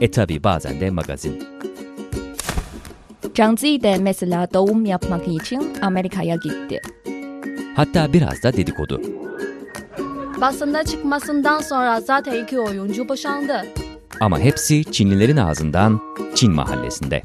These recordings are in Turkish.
E tabi bazen de magazin. Zhang Zi de mesela doğum yapmak için Amerika'ya gitti. Hatta biraz da dedikodu. Basında çıkmasından sonra zaten iki oyuncu boşandı. Ama hepsi Çinlilerin ağzından Çin mahallesinde.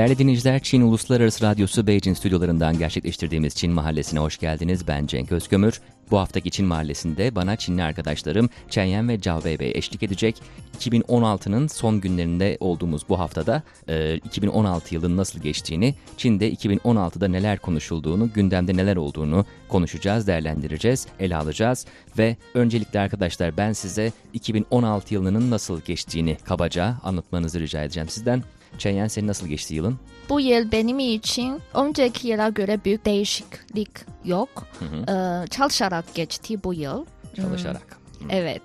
Değerli dinleyiciler, Çin Uluslararası Radyosu Beijing stüdyolarından gerçekleştirdiğimiz Çin Mahallesi'ne hoş geldiniz. Ben Cenk Özkömür. Bu haftaki Çin Mahallesi'nde bana Çinli arkadaşlarım Chen Yan ve Wei Bey eşlik edecek. 2016'nın son günlerinde olduğumuz bu haftada e, 2016 yılının nasıl geçtiğini, Çin'de 2016'da neler konuşulduğunu, gündemde neler olduğunu konuşacağız, değerlendireceğiz, ele alacağız. Ve öncelikle arkadaşlar ben size 2016 yılının nasıl geçtiğini kabaca anlatmanızı rica edeceğim sizden. Yan senin nasıl geçti yılın? Bu yıl benim için önceki yıla göre büyük değişiklik yok. Ee, çalışarak geçti bu yıl. Çalışarak. Evet.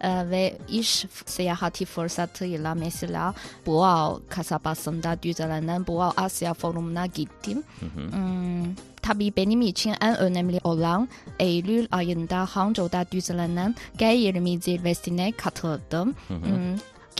Ee, ve iş seyahati fırsatıyla mesela Boğaz kasabasında düzenlenen Boğaz Asya Forumu'na gittim. Hmm, tabii benim için en önemli olan Eylül ayında Hangzhou'da düzenlenen G20 zirvesine katıldım. Hmm,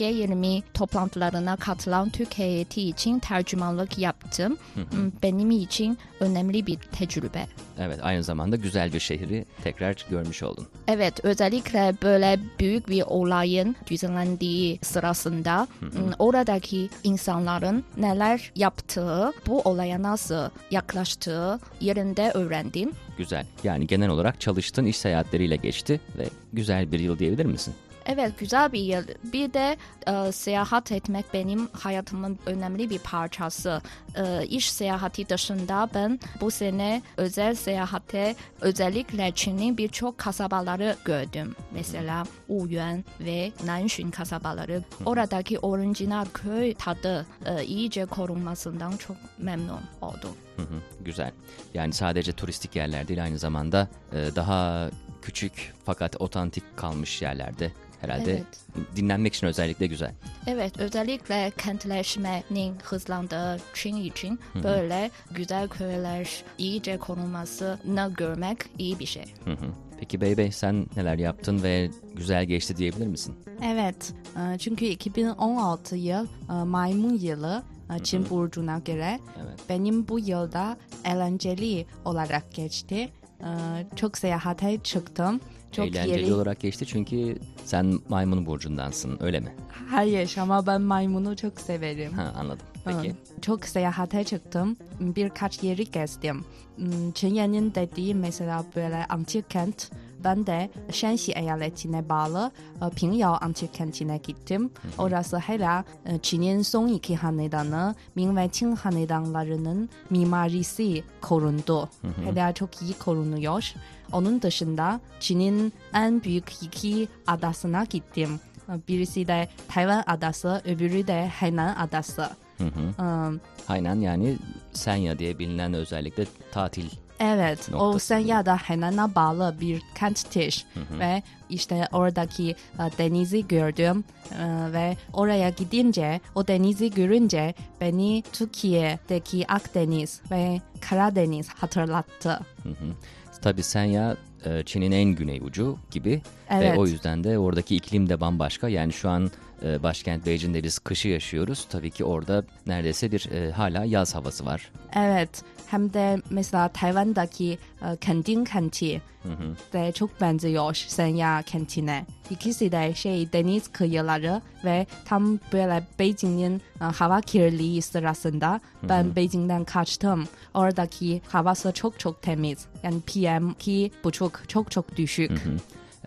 G20 toplantılarına katılan Türk heyeti için tercümanlık yaptım. Hmm, Benim için önemli bir tecrübe. Evet aynı zamanda güzel bir şehri tekrar görmüş oldun. Evet, özellikle böyle büyük bir olayın düzenlendiği sırasında m, oradaki insanların neler yaptığı, bu olaya nasıl yaklaştığı yerinde öğrendim. Güzel. Yani genel olarak çalıştın iş seyahatleriyle geçti ve güzel bir yıl diyebilir misin? Evet, güzel bir yıl. Bir de e, seyahat etmek benim hayatımın önemli bir parçası. E, iş seyahati dışında ben bu sene özel seyahate özellikle Çin'in birçok kasabaları gördüm. Mesela Wuyuan ve Nanxun kasabaları. Oradaki orijinal köy tadı e, iyice korunmasından çok memnun oldum. Hı hı, güzel. Yani sadece turistik yerler değil aynı zamanda e, daha küçük fakat otantik kalmış yerlerde herhalde Evet. dinlenmek için özellikle güzel. Evet, özellikle kentleşmenin hızlandığı Çin için böyle güzel köyler iyice korunmasını görmek iyi bir şey. Hı hı. Peki Bey Bey sen neler yaptın ve güzel geçti diyebilir misin? Evet, e, çünkü 2016 yıl e, maymun yılı e, Çin burcuna göre Evet. benim bu yılda eğlenceli olarak geçti. Çok seyahate çıktım. Çok Eğlenceli yeri... olarak geçti çünkü sen maymun burcundansın öyle mi? Hayır ama ben maymunu çok severim. Ha anladım. Peki. Çok seyahate çıktım. Birkaç yeri gezdim. Hmm, Çinye'nin dediği mesela böyle antik kent. Ben de Shanxi eyaletine bağlı Pingyao antik kentine gittim. Orası hala Çin'in son iki hanedanı Ming ve Qing hanedanlarının mimarisi korundu. Hala çok iyi korunuyor. Onun dışında Çin'in en büyük iki adasına gittim. Birisi de Tayvan adası, öbürü de Hainan adası. Hı hı. Ee, Hainan yani Senya diye bilinen özellikle tatil. Evet, o Noktası. Senya'da Hainan'a bağlı bir kenttir ve işte oradaki e, denizi gördüm E, ve oraya gidince o denizi görünce beni Türkiye'deki Akdeniz ve Karadeniz hatırlattı. Hı hı. Tabii Senya e, Çin'in en güney ucu gibi Evet. ve o yüzden de oradaki iklim de bambaşka. Yani şu an e, başkent Beijing'de biz kışı yaşıyoruz. Tabii ki orada neredeyse bir e, hala yaz havası var. Evet, hem de mesela Tayvan'daki e, Kending kenti de çok benziyor Senya kentine. İkisi de şey deniz kıyıları ve tam böyle Beijing'in e, hava kirliliği sırasında ben Beijing'den kaçtım. Oradaki havası çok çok temiz. Yani PM iki buçuk çok çok düşük.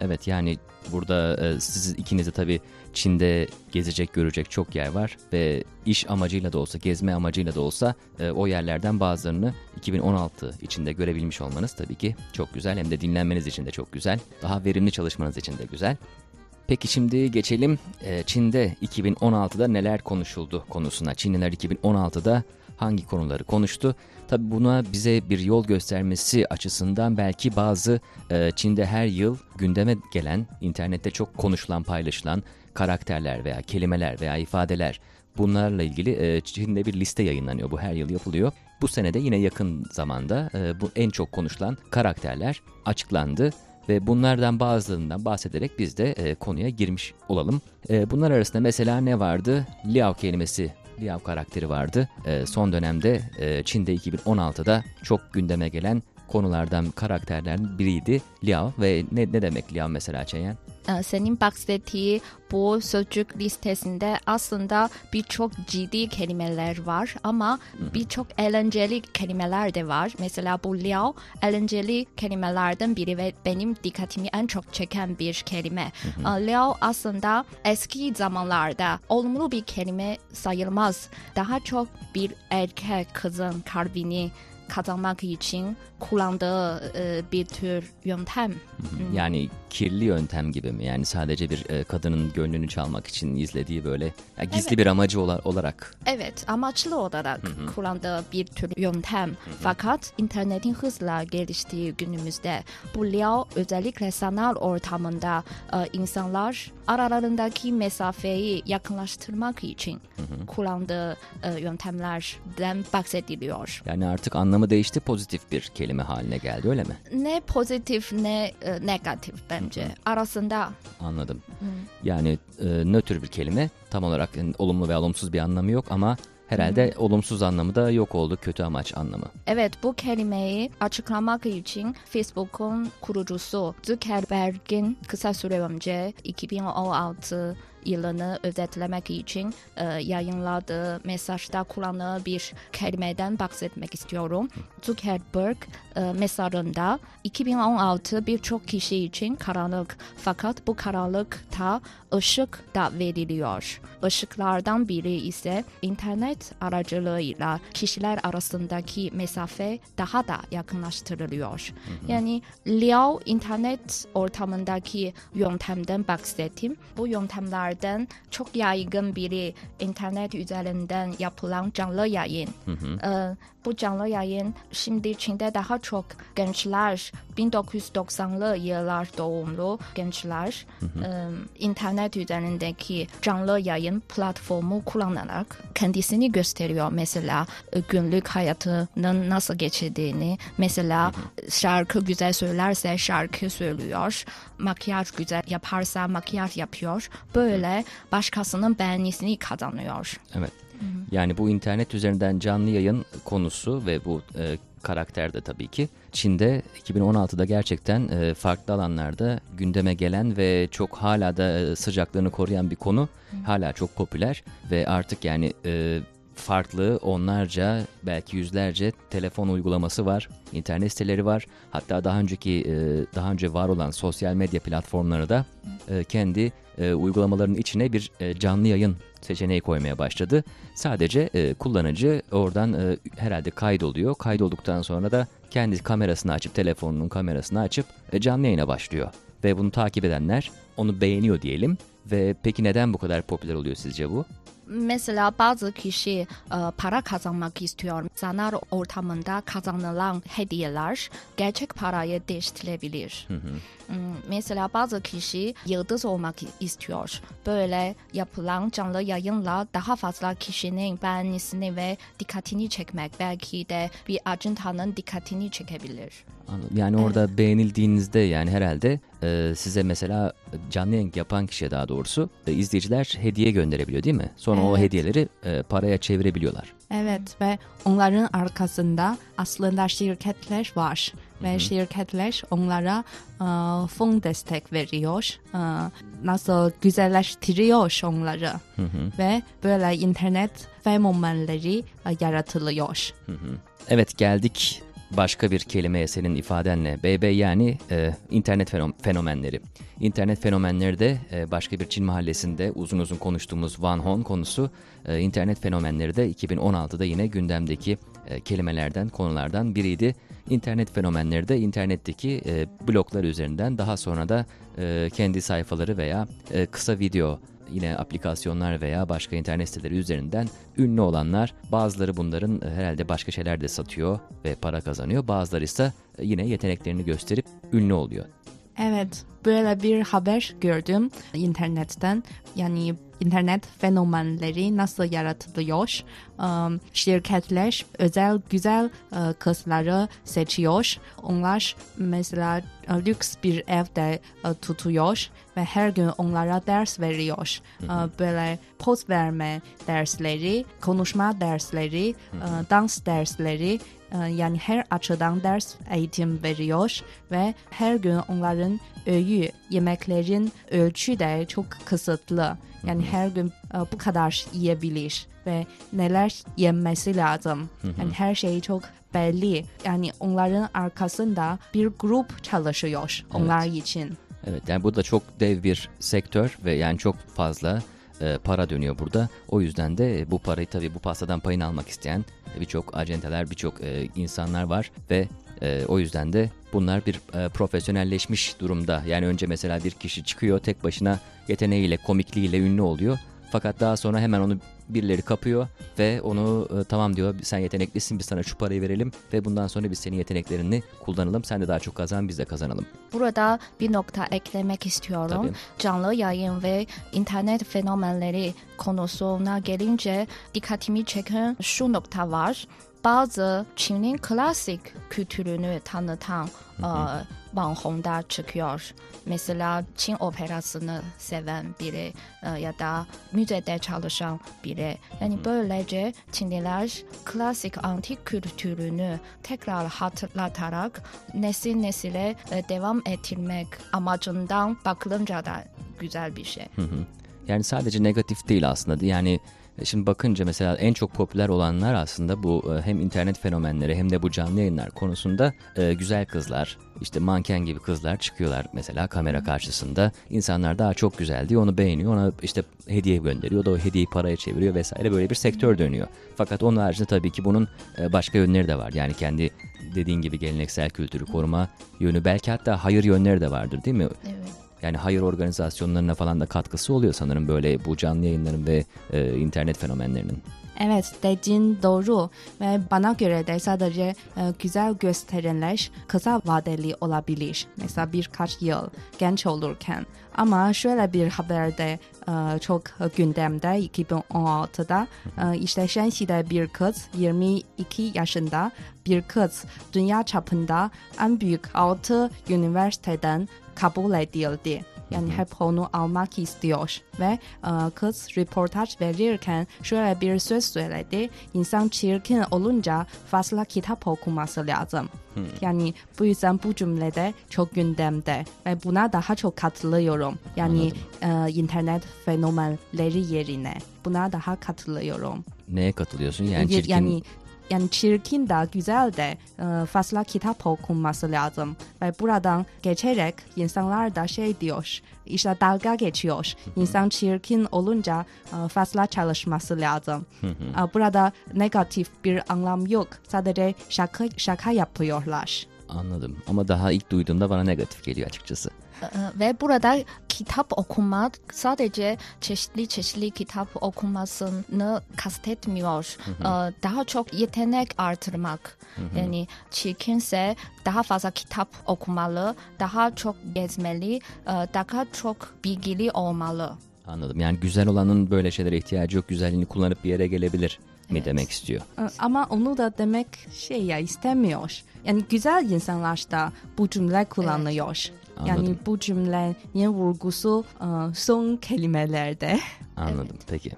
Evet yani burada e, siz ikiniz de tabii Çin'de gezecek, görecek çok yer var ve iş amacıyla da olsa, gezme amacıyla da olsa e, o yerlerden bazılarını 2016 içinde görebilmiş olmanız tabii ki çok güzel. Hem de dinlenmeniz için de çok güzel. Daha verimli çalışmanız için de güzel. Peki şimdi geçelim e, Çin'de 2016'da neler konuşuldu konusuna. Çinliler 2016'da hangi konuları konuştu? Tabi buna bize bir yol göstermesi açısından belki bazı e, Çin'de her yıl gündeme gelen, internette çok konuşulan, paylaşılan karakterler veya kelimeler veya ifadeler bunlarla ilgili e, Çin'de bir liste yayınlanıyor. Bu her yıl yapılıyor. Bu senede yine yakın zamanda e, bu en çok konuşulan karakterler açıklandı ve bunlardan bazılarından bahsederek biz de e, konuya girmiş olalım. E, bunlar arasında mesela ne vardı? Liao kelimesi Liao karakteri vardı. E, son dönemde e, Çin'de 2016'da çok gündeme gelen konulardan karakterlerden biriydi Liao ve ne, ne demek Liao mesela Çeyen? Ee, senin bahsettiği bu sözcük listesinde aslında birçok ciddi kelimeler var ama birçok eğlenceli kelimeler de var. Mesela bu liao eğlenceli kelimelerden biri ve benim dikkatimi en çok çeken bir kelime. Ee, Liao aslında eski zamanlarda olumlu bir kelime sayılmaz. Daha çok bir erkek kızın kalbini kazanmak için kullandığı e, bir tür yöntem. Yani kirli yöntem gibi mi? Yani sadece bir e, kadının gönlünü çalmak için izlediği böyle ya gizli Evet. bir amacı ola- olarak. Evet, amaçlı olarak kullandığı bir tür yöntem. Fakat internetin hızla geliştiği günümüzde bu liao özellikle sanal ortamında e, insanlar aralarındaki mesafeyi yakınlaştırmak için kullandığı e, yöntemlerden bahsediliyor. Yani artık anlamı değişti pozitif bir kelime haline geldi öyle mi? Ne pozitif ne e, negatif bence. Arasında Anladım. Yani e, nötr bir kelime tam olarak yani olumlu ve olumsuz bir anlamı yok ama herhalde olumsuz anlamı da yok oldu kötü amaç anlamı. Evet bu kelimeyi açıklamak için Facebook'un kurucusu Zuckerberg'in kısa süre önce 2016 yılını özetlemek için e, yayınladığı mesajda kullandığı bir kelimeden bahsetmek istiyorum. Zuckerberg e, mesajında 2016 birçok kişi için karanlık fakat bu karanlıkta ışık da veriliyor. Işıklardan biri ise internet aracılığıyla kişiler arasındaki mesafe daha da yakınlaştırılıyor. Yani Liao internet ortamındaki yöntemden bahsettim. Bu yöntemlerden çok yaygın biri internet üzerinden yapılan canlı yayın. Ee, bu canlı yayın şimdi Çin'de daha çok gençler 1990'lı yıllar doğumlu gençler e, internet üzerindeki canlı yayın platformu kullanarak kendisini gösteriyor. Mesela e, günlük hayatının nasıl geçirdiğini, mesela şarkı güzel söylerse şarkı söylüyor, makyaj güzel yaparsa makyaj yapıyor. Böyle başkasının beğenisini kazanıyor. Evet. Yani bu internet üzerinden canlı yayın konusu ve bu e, karakter de tabii ki Çin'de 2016'da gerçekten e, farklı alanlarda gündeme gelen ve çok hala da e, sıcaklığını koruyan bir konu. Hala çok popüler ve artık yani e, farklı onlarca belki yüzlerce telefon uygulaması var, internet siteleri var. Hatta daha önceki e, daha önce var olan sosyal medya platformları da e, kendi e, uygulamalarının içine bir canlı yayın seçeneği koymaya başladı. Sadece kullanıcı oradan herhalde kaydoluyor. Kaydolduktan sonra da kendi kamerasını açıp telefonunun kamerasını açıp canlı yayına başlıyor. Ve bunu takip edenler onu beğeniyor diyelim. Ve peki neden bu kadar popüler oluyor sizce bu? Mesela bazı kişi e, para kazanmak istiyor. Sanal ortamında kazanılan hediyeler gerçek parayı değiştirebilir. Hmm, Mesela bazı kişi yıldız olmak istiyor. Böyle yapılan canlı yayınla daha fazla kişinin beğenisini ve dikkatini çekmek belki de bir ajantanın dikkatini çekebilir. Anladım. Yani orada beğenildiğinizde yani herhalde e, size mesela canlı yayın yapan kişiye daha doğrusu e, izleyiciler hediye gönderebiliyor değil mi? Sonra o hediyeleri e, paraya çevirebiliyorlar. Evet ve onların arkasında aslında şirketler var ve şirketler onlara e, fon destek veriyor. E, nasıl güzelleştiriyor onları ve böyle internet fenomenleri e, yaratılıyor. Evet geldik başka bir kelimeye senin ifadenle BB yani e, internet fenom- fenomenleri. İnternet fenomenleri de e, başka bir Çin mahallesinde uzun uzun konuştuğumuz Van Hon konusu e, internet fenomenleri de 2016'da yine gündemdeki e, kelimelerden konulardan biriydi. İnternet fenomenleri de internetteki e, bloglar üzerinden daha sonra da e, kendi sayfaları veya e, kısa video yine aplikasyonlar veya başka internet siteleri üzerinden ünlü olanlar. Bazıları bunların e, herhalde başka şeyler de satıyor ve para kazanıyor. Bazıları ise e, yine yeteneklerini gösterip ünlü oluyor. Evet, böyle bir haber gördüm internetten. Yani internet fenomenleri nasıl yaratılıyor? Um, şirketler özel güzel uh, kızları seçiyor. Onlar mesela uh, lüks bir evde uh, tutuyor ve her gün onlara ders veriyor. Uh, böyle poz verme dersleri, konuşma dersleri, uh, dans dersleri yani her açıdan ders eğitim veriyor ve her gün onların öğü yemeklerin ölçü de çok kısıtlı. Yani her gün e, bu kadar yiyebilir ve neler yenmesi lazım. Yani her şey çok belli. Yani onların arkasında bir grup çalışıyor onlar için. Evet yani bu da çok dev bir sektör ve yani çok fazla e, para dönüyor burada. O yüzden de bu parayı tabii bu pastadan payını almak isteyen birçok acenteler, birçok e, insanlar var ve e, o yüzden de bunlar bir e, profesyonelleşmiş durumda. Yani önce mesela bir kişi çıkıyor tek başına yeteneğiyle, komikliğiyle ünlü oluyor. Fakat daha sonra hemen onu birileri kapıyor ve onu e, tamam diyor sen yeteneklisin biz sana şu parayı verelim ve bundan sonra biz senin yeteneklerini kullanalım. Sen de daha çok kazan biz de kazanalım. Burada bir nokta eklemek istiyorum. Tabii. Canlı yayın ve internet fenomenleri konusuna gelince dikkatimi çeken şu nokta var. Bazı Çin'in klasik kültürünü tanıtan e, Vanhong'da çıkıyor. Mesela Çin operasını seven biri e, ya da müzede çalışan biri. Yani böylece Çinliler klasik antik kültürünü tekrar hatırlatarak nesil nesile e, devam ettirmek amacından bakılınca da güzel bir şey. Hı hı. Yani sadece negatif değil aslında. Yani şimdi bakınca mesela en çok popüler olanlar aslında bu e, hem internet fenomenleri hem de bu canlı yayınlar konusunda e, güzel kızlar, işte manken gibi kızlar çıkıyorlar mesela kamera karşısında. İnsanlar daha çok güzel diyor, onu beğeniyor, ona işte hediye gönderiyor, da o hediyeyi paraya çeviriyor vesaire böyle bir sektör dönüyor. Fakat onun haricinde tabii ki bunun e, başka yönleri de var. Yani kendi dediğin gibi geleneksel kültürü koruma yönü belki hatta hayır yönleri de vardır değil mi? Yani hayır organizasyonlarına falan da katkısı oluyor sanırım böyle bu canlı yayınların ve e, internet fenomenlerinin. Evet dediğin doğru ve bana göre de sadece e, güzel gösteriler kısa vadeli olabilir. Mesela birkaç yıl genç olurken. Ama şöyle bir haberde e, çok gündemde 2016'da e, işte Shanxi'de bir kız 22 yaşında bir kız dünya çapında en büyük 6 üniversiteden kabul edildi. Yani hep onu almak istiyor ve e, kız röportaj verirken şöyle bir söz söyledi. İnsan çirkin olunca fazla kitap okuması lazım. Yani bu yüzden bu cümlede çok gündemde ve buna daha çok katılıyorum. Yani e, internet fenomenleri yerine buna daha katılıyorum. Neye katılıyorsun? Yani çirkin yani yani çirkin de güzel de e, fazla kitap okunması lazım. Ve buradan geçerek insanlar da şey diyor, işte dalga geçiyor. İnsan çirkin olunca e, fazla çalışması lazım. E, Burada negatif bir anlam yok. Sadece şaka, şaka yapıyorlar. anladım ama daha ilk duyduğumda bana negatif geliyor açıkçası. Ee, Ve burada kitap okumak sadece çeşitli çeşitli kitap okumasını kastetmiyor. Ee, Daha çok yetenek artırmak. Yani çirkinse daha fazla kitap okumalı, daha çok gezmeli, e, daha çok bilgili olmalı. Anladım. Yani güzel olanın böyle şeylere ihtiyacı yok. Güzelliğini kullanıp bir yere gelebilir mi demek istiyor. E, Ama onu da demek şey ya istemiyor. Yani güzel insanlar da bu cümle kullanıyor. Yani Anladım. bu cümlenin vurgusu e, son kelimelerde. Anladım. Peki.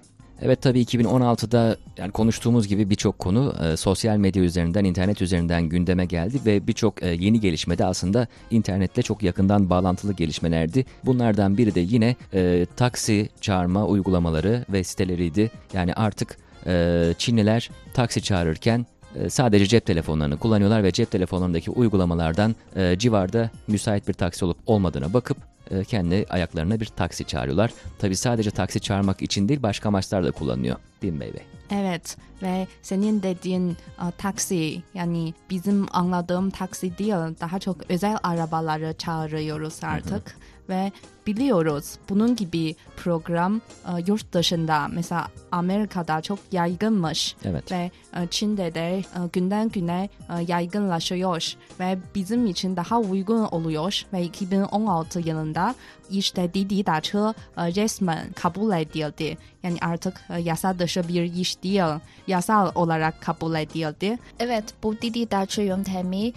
Evet tabii 2016'da yani konuştuğumuz gibi birçok konu e, sosyal medya üzerinden, internet üzerinden gündeme geldi ve birçok e, yeni gelişme de aslında internetle çok yakından bağlantılı gelişmelerdi. Bunlardan biri de yine e, taksi çağırma uygulamaları ve siteleriydi. Yani artık e, Çinliler taksi çağırırken sadece cep telefonlarını kullanıyorlar ve cep telefonlarındaki uygulamalardan e, civarda müsait bir taksi olup olmadığına bakıp e, kendi ayaklarına bir taksi çağırıyorlar. Tabi sadece taksi çağırmak için değil başka amaçlar da kullanıyor. Değil mi Bey? Evet ve senin dediğin e, taksi yani bizim anladığım taksi değil daha çok özel arabaları çağırıyoruz artık ve biliyoruz bunun gibi program e, yurt dışında mesela Amerika'da çok yaygınmış Evet. ve e, Çin'de de e, günden güne e, yaygınlaşıyor ve bizim için daha uygun oluyor ve 2016 yılında işte Didi Daçı e, resmen kabul edildi. Yani artık e, yasa dışı bir iş değil, yasal olarak kabul edildi. Evet, bu Didi Daçı yöntemi e,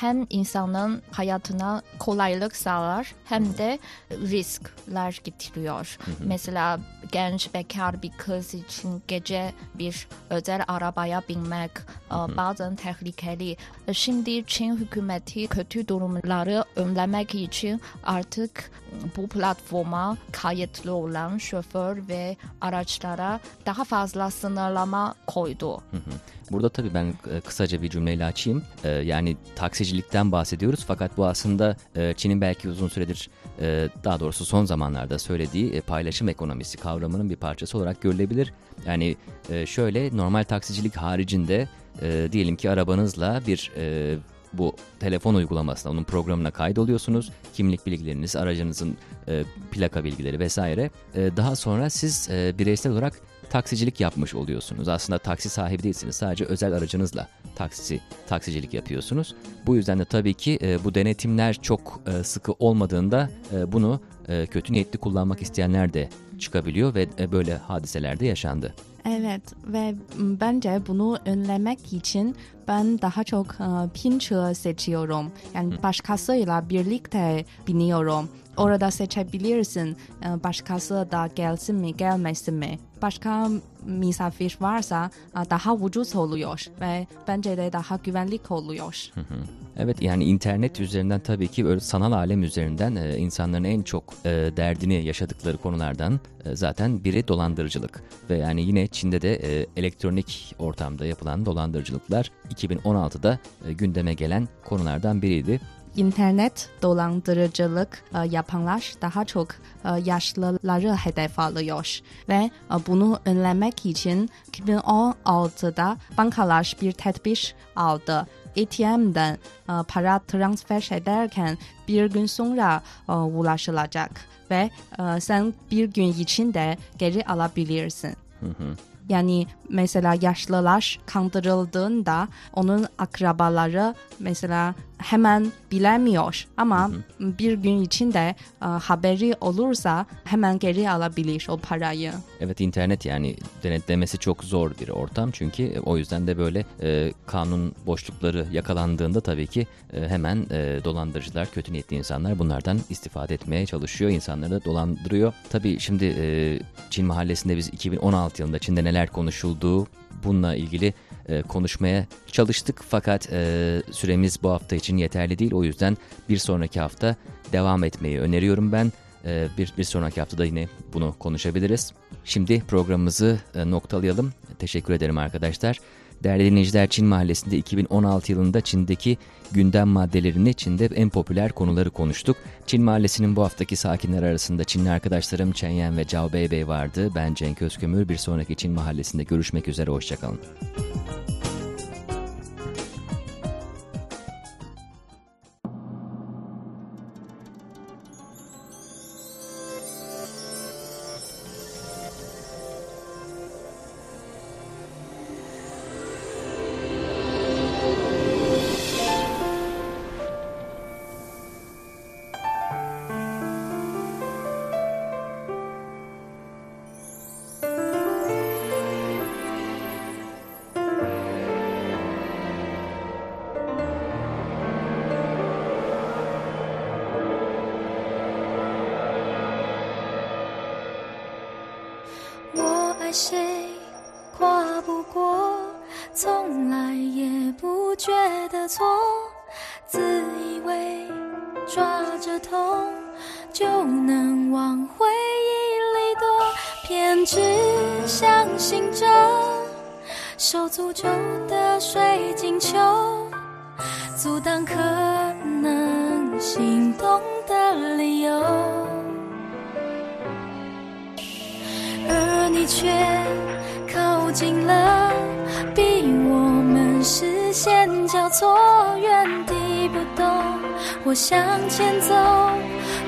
hem insanın hayatına kolaylık sağlar hem de riskler getiriyor. Mesela genç bekar bir kız için gece bir özel arabaya binmek e, bazen tehlikeli. E, Şimdi Çin hükümeti kötü durumları önlemek için artık bu platforma kayıtlı olan şoför ve araçlara daha fazla sınırlama koydu. Burada tabii ben e, kısaca bir cümleyle açayım. Yani taksicilikten bahsediyoruz fakat bu aslında Çin'in belki uzun süredir e, daha doğrusu son zamanlarda söylediği e, paylaşım ekonomisi kavramının bir parçası olarak görülebilir. Yani e, şöyle normal taksicilik haricinde diyelim ki arabanızla bir bu telefon uygulamasına, onun programına kaydoluyorsunuz. Kimlik bilgileriniz, aracınızın e, plaka bilgileri vesaire. E, daha sonra siz e, bireysel olarak taksicilik yapmış oluyorsunuz. Aslında taksi sahibi değilsiniz. Sadece özel aracınızla taksi taksicilik yapıyorsunuz. Bu yüzden de tabii ki e, bu denetimler çok e, sıkı olmadığında e, bunu e, kötü niyetli kullanmak isteyenler de çıkabiliyor ve e, böyle hadiseler de yaşandı. Evet ve bence bunu önlemek için ben daha çok e, pincher seçiyorum. Yani başkasıyla birlikte biniyorum. Orada seçebilirsin e, başkası da gelsin mi gelmesin mi. Başka misafir varsa daha ucuz oluyor ve bence de daha güvenlik oluyor. Evet yani internet üzerinden tabii ki böyle sanal alem üzerinden e, insanların en çok e, derdini yaşadıkları konulardan e, zaten biri dolandırıcılık. Ve yani yine Çin'de de elektronik ortamda yapılan dolandırıcılıklar 2016'da e, gündeme gelen konulardan biriydi. İnternet dolandırıcılık e, yapanlar daha çok e, yaşlıları hedef alıyor ve e, bunu önlemek için 2016'da bankalar bir tedbir aldı. ATM'den e, para transfer ederken bir gün sonra e, ulaşılacak ve e, sen bir gün içinde geri alabilirsin. Yani mesela yaşlılar kandırıldığında onun akrabaları mesela hemen bilemiyor ama bir gün içinde e, haberi olursa hemen geri alabilir o parayı. Evet internet yani denetlemesi çok zor bir ortam çünkü e, o yüzden de böyle e, kanun boşlukları yakalandığında tabii ki e, hemen e, dolandırıcılar, kötü niyetli insanlar bunlardan istifade etmeye çalışıyor. İnsanları da dolandırıyor. Tabii şimdi e, Çin mahallesinde biz 2016 yılında Çin'de neler konuşulduğu bununla ilgili e, konuşmaya çalıştık fakat e, süremiz bu hafta için yeterli değil. O yüzden bir sonraki hafta devam etmeyi öneriyorum ben. E, bir, bir sonraki haftada yine bunu konuşabiliriz. Şimdi programımızı e, noktalayalım. Teşekkür ederim arkadaşlar. Değerli dinleyiciler Çin Mahallesi'nde 2016 yılında Çin'deki gündem maddelerini, Çin'de en popüler konuları konuştuk. Çin Mahallesi'nin bu haftaki sakinler arasında Çinli arkadaşlarım Chen Yan ve Zhao Beibei vardı. Ben Cenk Özkömür. Bir sonraki Çin Mahallesi'nde görüşmek üzere. Hoşçakalın. 谁跨不过从来也不觉得错自以为抓着痛就能往回忆里躲偏执相信着受诅咒的水晶球阻挡可能心动的理由。你却靠近了，逼我们视线交错，原地不动或向前走，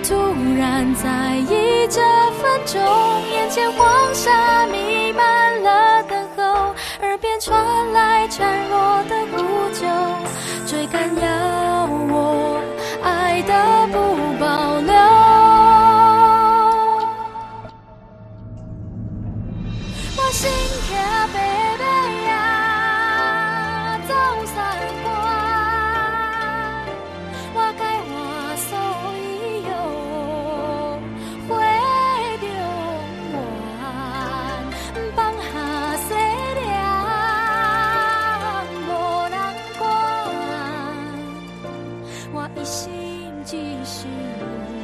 突然在意这分钟，眼前黄沙弥漫了等候，耳边传来孱弱的呼救，追赶要我。我一心只想